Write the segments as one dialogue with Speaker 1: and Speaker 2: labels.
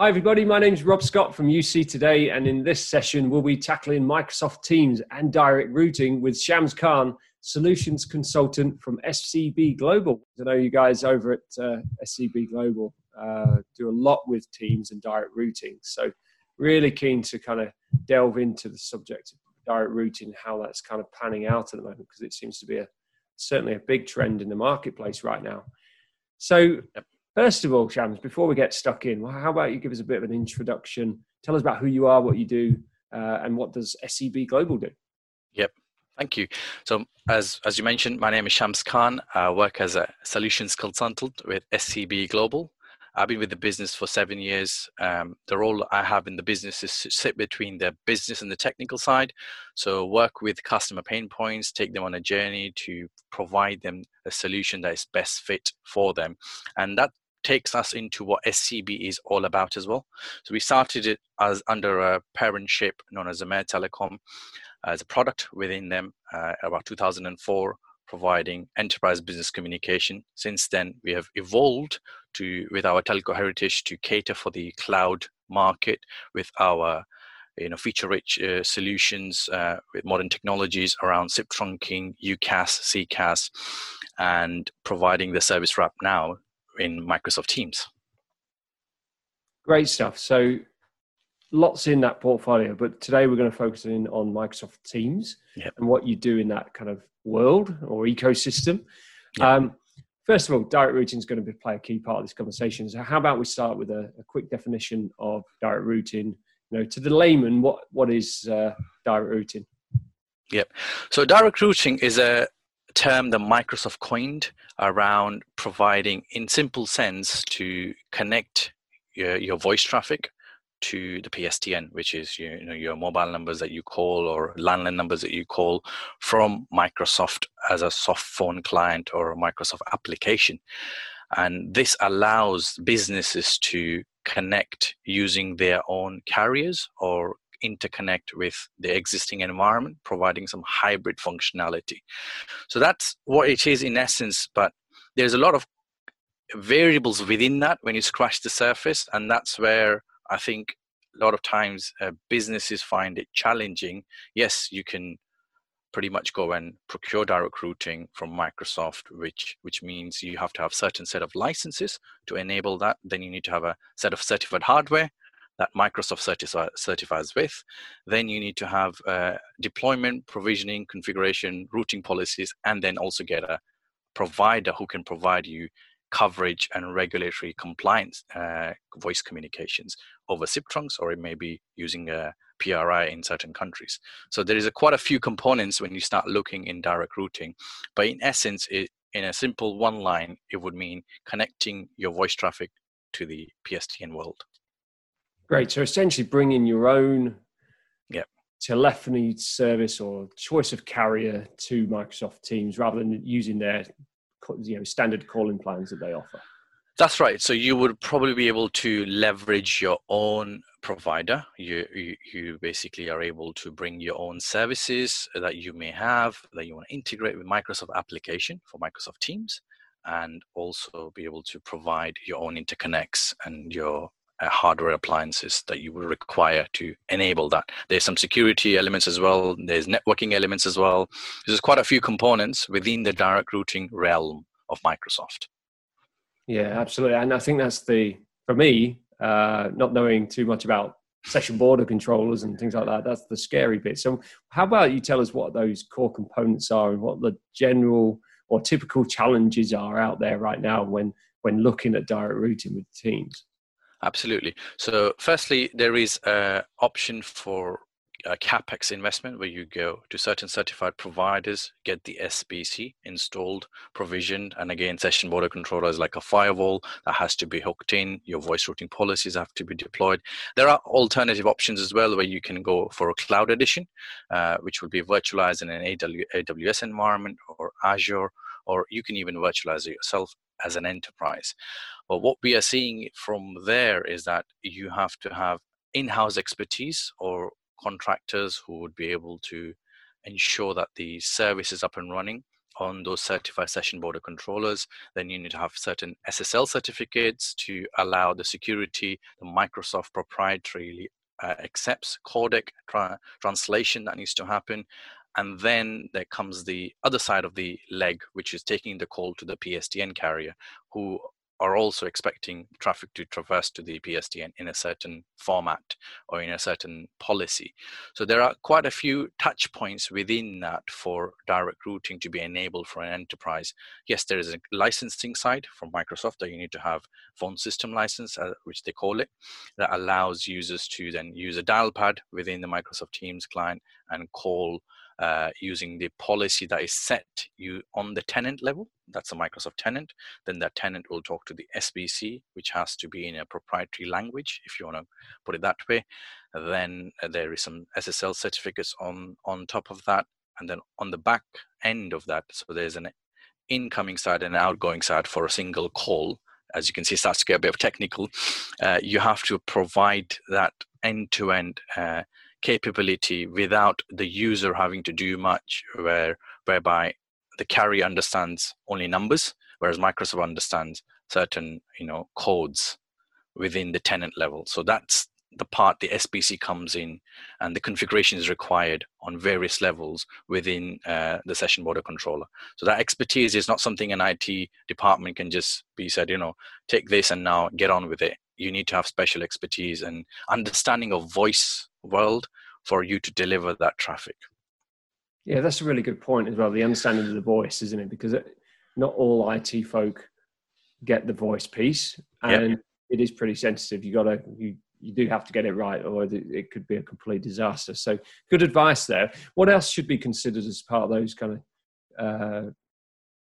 Speaker 1: Hi, everybody. My name is Rob Scott from UC Today, and in this session, we'll be tackling Microsoft Teams and direct routing with Shams Khan, solutions consultant from SCB Global. I know you guys over at uh, SCB Global uh, do a lot with Teams and direct routing. So, really keen to kind of delve into the subject of direct routing, how that's kind of panning out at the moment, because it seems to be a certainly a big trend in the marketplace right now. So, First of all, Shams, before we get stuck in, how about you give us a bit of an introduction? Tell us about who you are, what you do, uh, and what does SCB Global do?
Speaker 2: Yep. Thank you. So, as as you mentioned, my name is Shams Khan. I work as a solutions consultant with SCB Global. I've been with the business for seven years. Um, the role I have in the business is to sit between the business and the technical side. So, work with customer pain points, take them on a journey to provide them a solution that is best fit for them. And that takes us into what SCB is all about as well. So we started it as under a parentship known as Amer Telecom as a product within them uh, about 2004 providing enterprise business communication. Since then, we have evolved to with our telco heritage to cater for the cloud market with our you know feature-rich uh, solutions uh, with modern technologies around SIP trunking, UCaaS, CCaaS, and providing the service wrap now in Microsoft Teams.
Speaker 1: Great stuff. So lots in that portfolio, but today we're going to focus in on Microsoft Teams yep. and what you do in that kind of world or ecosystem. Yep. Um, first of all, direct routing is going to be, play a key part of this conversation. So, how about we start with a, a quick definition of direct routing? You know, to the layman, what what is uh, direct routing?
Speaker 2: Yep. So, direct routing is a term that Microsoft coined around providing, in simple sense, to connect your, your voice traffic to the PSTN, which is you know your mobile numbers that you call or landline numbers that you call from Microsoft as a soft phone client or a Microsoft application. And this allows businesses to connect using their own carriers or interconnect with the existing environment, providing some hybrid functionality. So that's what it is in essence, but there's a lot of variables within that when you scratch the surface, and that's where I think a lot of times uh, businesses find it challenging. Yes, you can pretty much go and procure direct routing from Microsoft, which which means you have to have certain set of licenses to enable that. Then you need to have a set of certified hardware that Microsoft certifi- certifies with. Then you need to have uh, deployment, provisioning, configuration, routing policies, and then also get a provider who can provide you coverage and regulatory compliance uh, voice communications over SIP trunks, or it may be using a PRI in certain countries. So there is a, quite a few components when you start looking in direct routing, but in essence, it, in a simple one line, it would mean connecting your voice traffic to the PSTN world.
Speaker 1: Great. So essentially, bringing your own
Speaker 2: yep.
Speaker 1: telephony service or choice of carrier to Microsoft Teams rather than using their you know standard calling plans that they offer.
Speaker 2: That's right. So you would probably be able to leverage your own provider. You, you, you basically are able to bring your own services that you may have that you want to integrate with Microsoft application for Microsoft Teams, and also be able to provide your own interconnects and your hardware appliances that you would require to enable that. There's some security elements as well. There's networking elements as well. There's quite a few components within the direct routing realm of Microsoft.
Speaker 1: Yeah, absolutely. And I think that's the, for me, uh, not knowing too much about session border controllers and things like that, that's the scary bit. So, how about you tell us what those core components are and what the general or typical challenges are out there right now when when looking at direct routing with teams?
Speaker 2: Absolutely. So, firstly, there is an option for a capex investment where you go to certain certified providers, get the SBC installed, provisioned, and again, session border controllers like a firewall that has to be hooked in. Your voice routing policies have to be deployed. There are alternative options as well where you can go for a cloud edition, uh, which will be virtualized in an AWS environment or Azure, or you can even virtualize it yourself as an enterprise. But what we are seeing from there is that you have to have in house expertise or contractors who would be able to ensure that the service is up and running on those certified session border controllers. Then you need to have certain SSL certificates to allow the security, the Microsoft proprietary uh, accepts codec tra- translation that needs to happen. And then there comes the other side of the leg, which is taking the call to the PSTN carrier, who are also expecting traffic to traverse to the PSTN in a certain format or in a certain policy. So there are quite a few touch points within that for direct routing to be enabled for an enterprise. Yes, there is a licensing side from Microsoft that you need to have phone system license, uh, which they call it, that allows users to then use a dial pad within the Microsoft Teams client and call uh, using the policy that is set you on the tenant level. That's a Microsoft tenant. Then that tenant will talk to the SBC, which has to be in a proprietary language, if you want to put it that way. Then uh, there is some SSL certificates on on top of that, and then on the back end of that, so there's an incoming side and an outgoing side for a single call. As you can see, starts to get a bit of technical. Uh, you have to provide that end-to-end uh, capability without the user having to do much where whereby the carrier understands only numbers whereas microsoft understands certain you know codes within the tenant level so that's the part the SBC comes in and the configuration is required on various levels within uh, the session border controller. So that expertise is not something an IT department can just be said, you know, take this and now get on with it. You need to have special expertise and understanding of voice world for you to deliver that traffic.
Speaker 1: Yeah, that's a really good point as well. The understanding of the voice, isn't it? Because it, not all IT folk get the voice piece, and yep. it is pretty sensitive. You got to you you do have to get it right, or it could be a complete disaster. So, good advice there. What else should be considered as part of those kind of uh,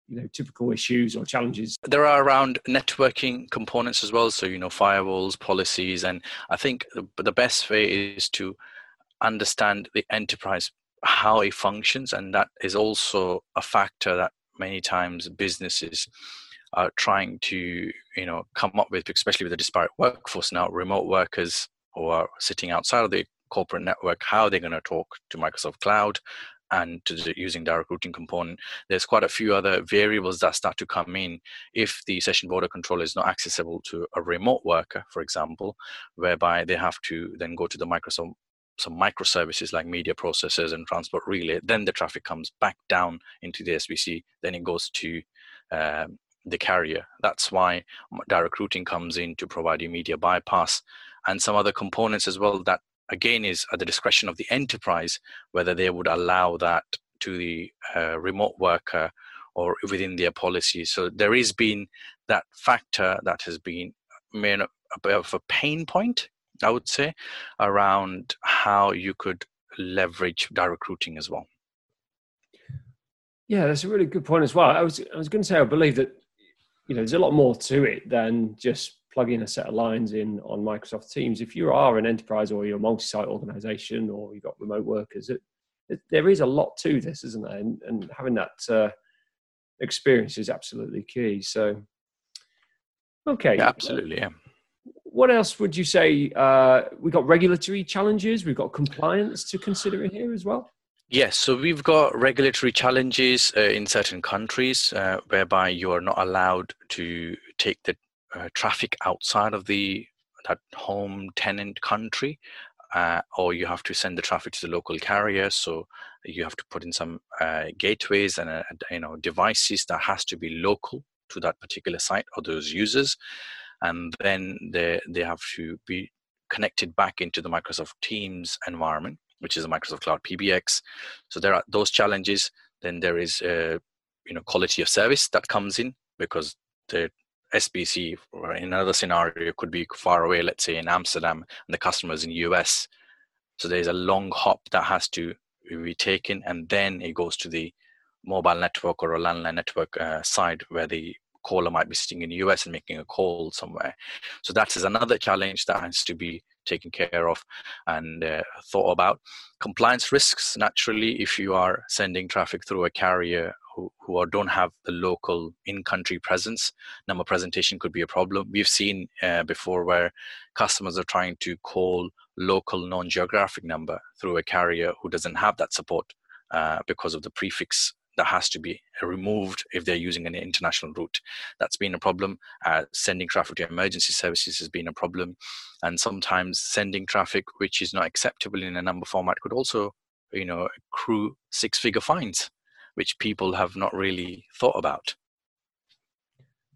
Speaker 1: you know typical issues or challenges.
Speaker 2: There are around networking components as well so you know firewalls policies and i think the best way is to understand the enterprise how it functions and that is also a factor that many times businesses are trying to you know come up with especially with the disparate workforce now remote workers who are sitting outside of the corporate network how they're going to talk to microsoft cloud and to the, using direct routing component, there's quite a few other variables that start to come in if the session border controller is not accessible to a remote worker, for example, whereby they have to then go to the Microsoft some microservices like media processors and transport relay. Then the traffic comes back down into the SBC. Then it goes to um, the carrier. That's why direct routing comes in to provide you media bypass and some other components as well that again is at the discretion of the enterprise whether they would allow that to the uh, remote worker or within their policy. So there has been that factor that has been made a bit of a pain point, I would say, around how you could leverage direct recruiting as well.
Speaker 1: Yeah, that's a really good point as well. I was I was going to say I believe that you know there's a lot more to it than just plug in a set of lines in on Microsoft Teams. If you are an enterprise or you're a multi-site organization or you've got remote workers, it, it, there is a lot to this, isn't there? And, and having that uh, experience is absolutely key. So, okay,
Speaker 2: yeah, absolutely, yeah.
Speaker 1: What else would you say? Uh, we've got regulatory challenges. We've got compliance to consider in here as well.
Speaker 2: Yes, so we've got regulatory challenges uh, in certain countries uh, whereby you are not allowed to take the uh, traffic outside of the that home tenant country uh, or you have to send the traffic to the local carrier. So you have to put in some uh, gateways and uh, you know devices that has to be local to that particular site or those users. And then they they have to be connected back into the microsoft teams environment which is a microsoft cloud pbx so there are those challenges. Then there is uh, you know quality of service that comes in because the SBC or in another scenario could be far away, let's say in Amsterdam, and the customers in US. So there's a long hop that has to be taken, and then it goes to the mobile network or a landline network uh, side where the caller might be sitting in the US and making a call somewhere. So that is another challenge that has to be taken care of and uh, thought about. Compliance risks, naturally, if you are sending traffic through a carrier who, who are, don't have the local in-country presence, number presentation could be a problem. We've seen uh, before where customers are trying to call local non-geographic number through a carrier who doesn't have that support uh, because of the prefix that has to be removed if they're using an international route. That's been a problem. Uh, sending traffic to emergency services has been a problem. And sometimes sending traffic which is not acceptable in a number format could also, you know, accrue six figure fines, which people have not really thought about.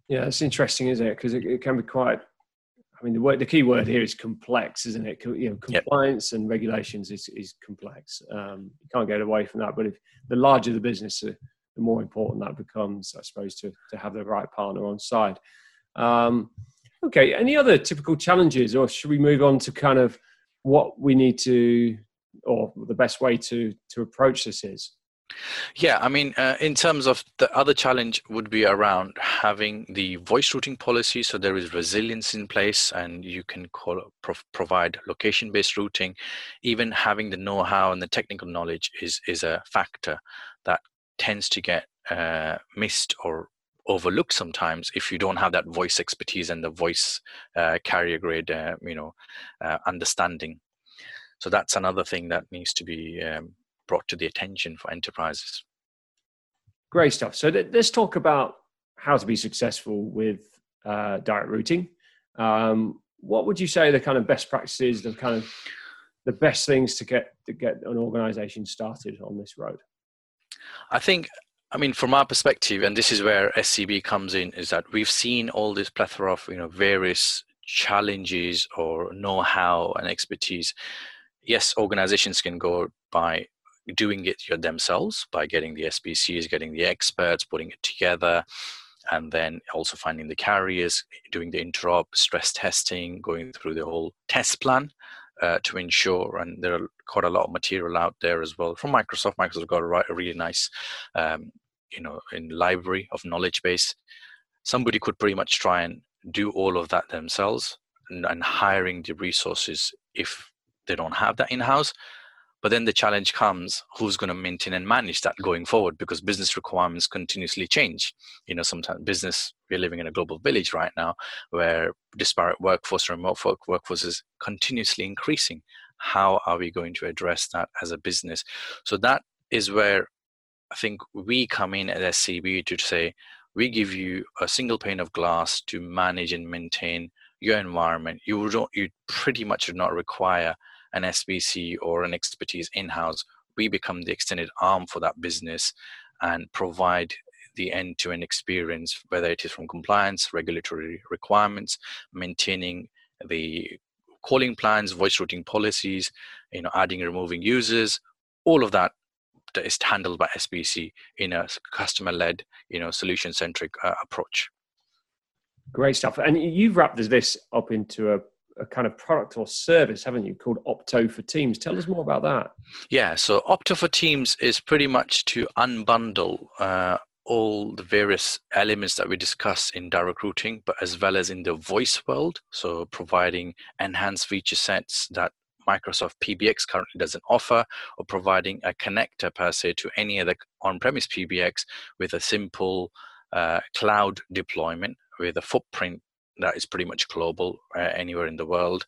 Speaker 1: Yeah, it's interesting, isn't it? Because it, it, can be quite. I mean, the word, the key word here is complex, isn't it? You know, compliance yep. and regulations is is complex. Um, you can't get away from that. But if the larger the business, the more important that becomes, I suppose, to to have the right partner on side. Um, okay. Any other typical challenges, or should we move on to kind of what we need to, or the best way to to approach this is?
Speaker 2: Yeah, I mean, uh, in terms of the other challenge would be around having the voice routing policy, so there is resilience in place, and you can call, pro- provide location-based routing. Even having the know-how and the technical knowledge is is a factor that tends to get uh, missed or overlooked sometimes if you don't have that voice expertise and the voice uh, carrier grade, uh, you know, uh, understanding. So that's another thing that needs to be um, brought to the attention for enterprises.
Speaker 1: Great stuff. So th- let's talk about how to be successful with uh, direct routing. Um, what would you say the kind of best practices, the kind of the best things to get to get an organization started on this road?
Speaker 2: I think I mean, from our perspective, and this is where SCB comes in, is that we've seen all this plethora of you know various challenges or know-how and expertise. Yes, organizations can go by doing it themselves by getting the SBCs, getting the experts, putting it together, and then also finding the carriers, doing the interop, stress testing, going through the whole test plan uh, to ensure. And there are quite a lot of material out there as well from Microsoft. Microsoft got a, really nice, um, you know, in library of knowledge base. Somebody could pretty much try and do all of that themselves, and, and hiring the resources if they don't have that in house but then the challenge comes who's going to maintain and manage that going forward because business requirements continuously change. You know, sometimes business, we're living in a global village right now where disparate workforce, remote work, workforce is continuously increasing. How are we going to address that as a business? So that is where I think we come in at SCB to say, we give you a single pane of glass to manage and maintain your environment. You don't, you pretty much do not require an SBC or an expertise in house, we become the extended arm for that business and provide the end to end experience, whether it is from compliance, regulatory requirements, maintaining the calling plans, voice routing policies, you know, adding and removing users, all of that is handled by SBC in a customer led, you know, solution centric uh, approach.
Speaker 1: Great stuff. And you've wrapped this up into a a kind of product or service, haven't you, called Opto for Teams? Tell us more about that.
Speaker 2: Yeah, so Opto for Teams is pretty much to unbundle uh, all the various elements that we discuss in direct routing, but as well as in the voice world. So providing enhanced feature sets that Microsoft PBX currently doesn't offer, or providing a connector per se to any other on-premise PBX with a simple uh, cloud deployment with a footprint that is pretty much global uh, anywhere in the world.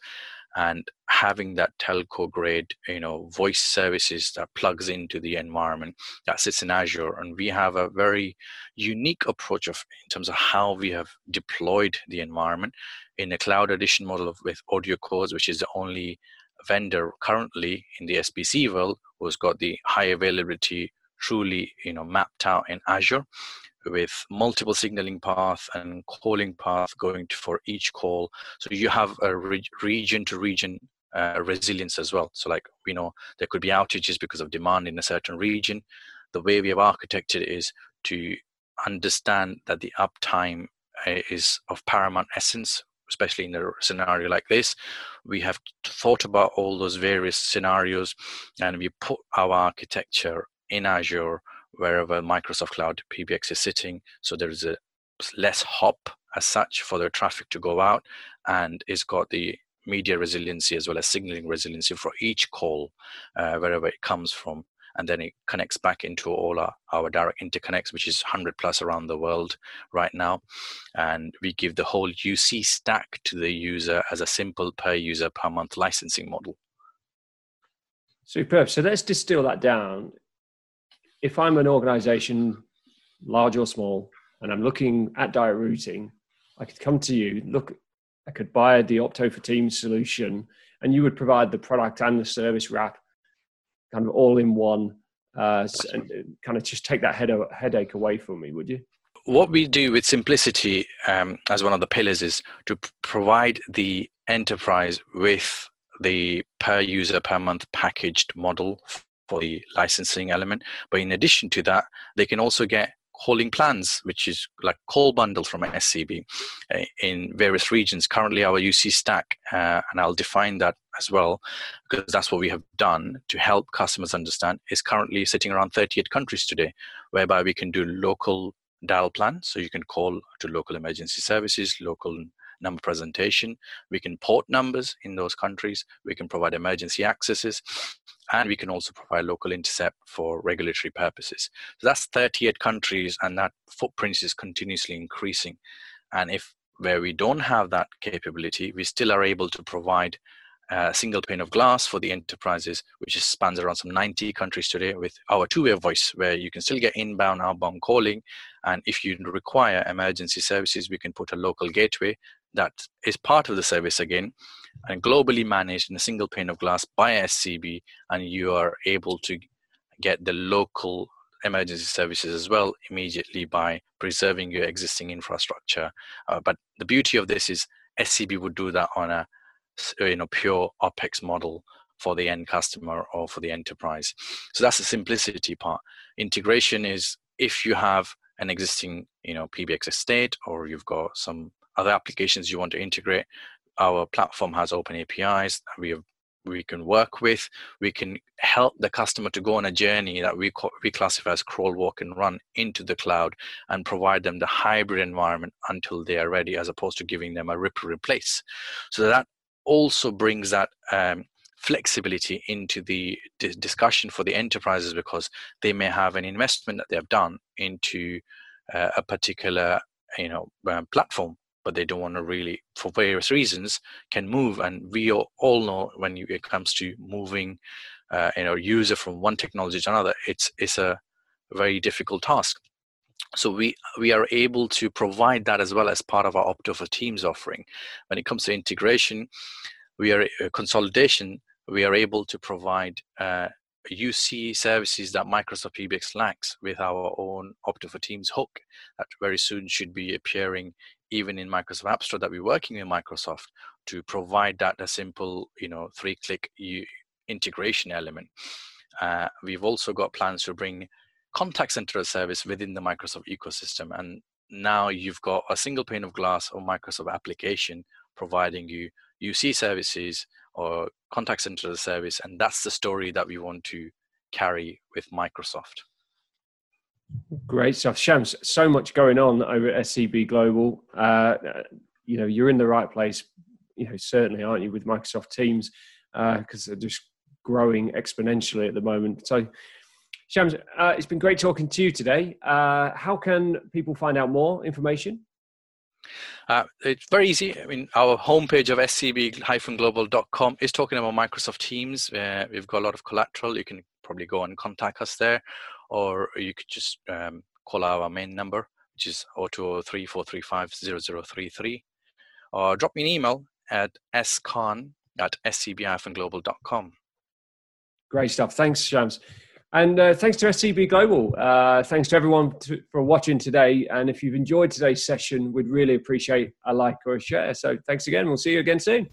Speaker 2: And having that telco grade you know voice services that plugs into the environment that sits in azure and we have a very unique approach of in terms of how we have deployed the environment in a cloud edition model of, with AudioCodes which is the only vendor currently in the sbc world who's got the high availability truly you know mapped out in azure with multiple signaling path and calling path going to, for each call. So you have a re- region to region uh, resilience as well. So like we know there could be outages because of demand in a certain region. The way we have architected is to understand that the uptime uh, is of paramount essence especially in a scenario like this we have thought about all those various scenarios and we put our architecture in azure wherever Microsoft Cloud PBX is sitting. So there is a less hop as such for the traffic to go out, and it's got the media resiliency as well as signaling resiliency for each call uh, wherever it comes from. And then it connects back into all our, our direct interconnects which is 100 plus around the world right now. And we give the whole uc stack to the user as a simple per user per month licensing model.
Speaker 1: Superb. So let's distill that down if I'm an organization, large or small, and I'm looking at direct routing, I could come to you, look, I could buy the Opto for Teams solution, and you would provide the product and the service wrap kind of all in one, uh, and kind of just take that head- headache away from me, would you?
Speaker 2: What we do with simplicity um, as one of the pillars is to provide the enterprise with the per user per month packaged model for the licensing element. But in addition to that, they can also get calling plans, which is like call bundles from SCB uh, in various regions. Currently, our UC stack, uh, and I'll define that as well, because that's what we have done to help customers understand, is currently sitting around 38 countries today, whereby we can do local dial plan. So you can call to local emergency services, local number presentation. We can port numbers in those countries. We can provide emergency accesses. And we can also provide local intercept for regulatory purposes. So that's 38 countries, and that footprint is continuously increasing. And if where we don't have that capability, we still are able to provide a single pane of glass for the enterprises, which spans around some 90 countries today with our two-way voice, where you can still get inbound, outbound calling. And if you require emergency services, we can put a local gateway that is part of the service again and globally managed in a single pane of glass by SCB, and you are able to get the local emergency services as well immediately by preserving your existing infrastructure. Uh, but the beauty of this is SCB would do that on a you know pure OPEX model for the end customer or for the enterprise. So that's the simplicity part. Integration is if you have an existing you know PBX estate or you've got some other applications you want to integrate, our platform has open APIs we have, we can work with. We can help the customer to go on a journey that we we classify as crawl, walk, and run into the cloud, and provide them the hybrid environment until they are ready, as opposed to giving them a rip replace. So that also brings that um, flexibility into the d- discussion for the enterprises because they may have an investment that they have done into uh, a particular you know um, platform but they don't want to really, for various reasons, can move. And we all know when you, it comes to moving, uh, you know, user from one technology to another, it's it's a very difficult task. So we we are able to provide that as well as part of our Opto for Teams offering. When it comes to integration, we are uh, consolidation. We are able to provide uh, UC services that Microsoft PBX lacks with our own Opto for Teams hook that very soon should be appearing even in Microsoft App Store that we're working with Microsoft to provide that a simple, you know, three-click integration element. Uh, we've also got plans to bring contact center service within the Microsoft ecosystem, and now you've got a single pane of glass of Microsoft application providing you UC services or contact center service, and that's the story that we want to carry with Microsoft.
Speaker 1: Great stuff, Shams. So much going on over at SCB Global. Uh, you know, you're in the right place. You know, certainly, aren't you, with Microsoft Teams because uh, they're just growing exponentially at the moment. So, Shams, uh, it's been great talking to you today. Uh, how can people find out more information?
Speaker 2: Uh, it's very easy. I mean, our homepage of scb-global.com is talking about Microsoft Teams. Uh, we've got a lot of collateral. You can probably go and contact us there, or you could just um, call our main number, which is 0203 435 or drop me an email at skhan at scb-global.com.
Speaker 1: Great stuff. Thanks, Shams. And uh, thanks to SCB Global. Uh, thanks to everyone to, for watching today. And if you've enjoyed today's session, we'd really appreciate a like or a share. So thanks again. We'll see you again soon.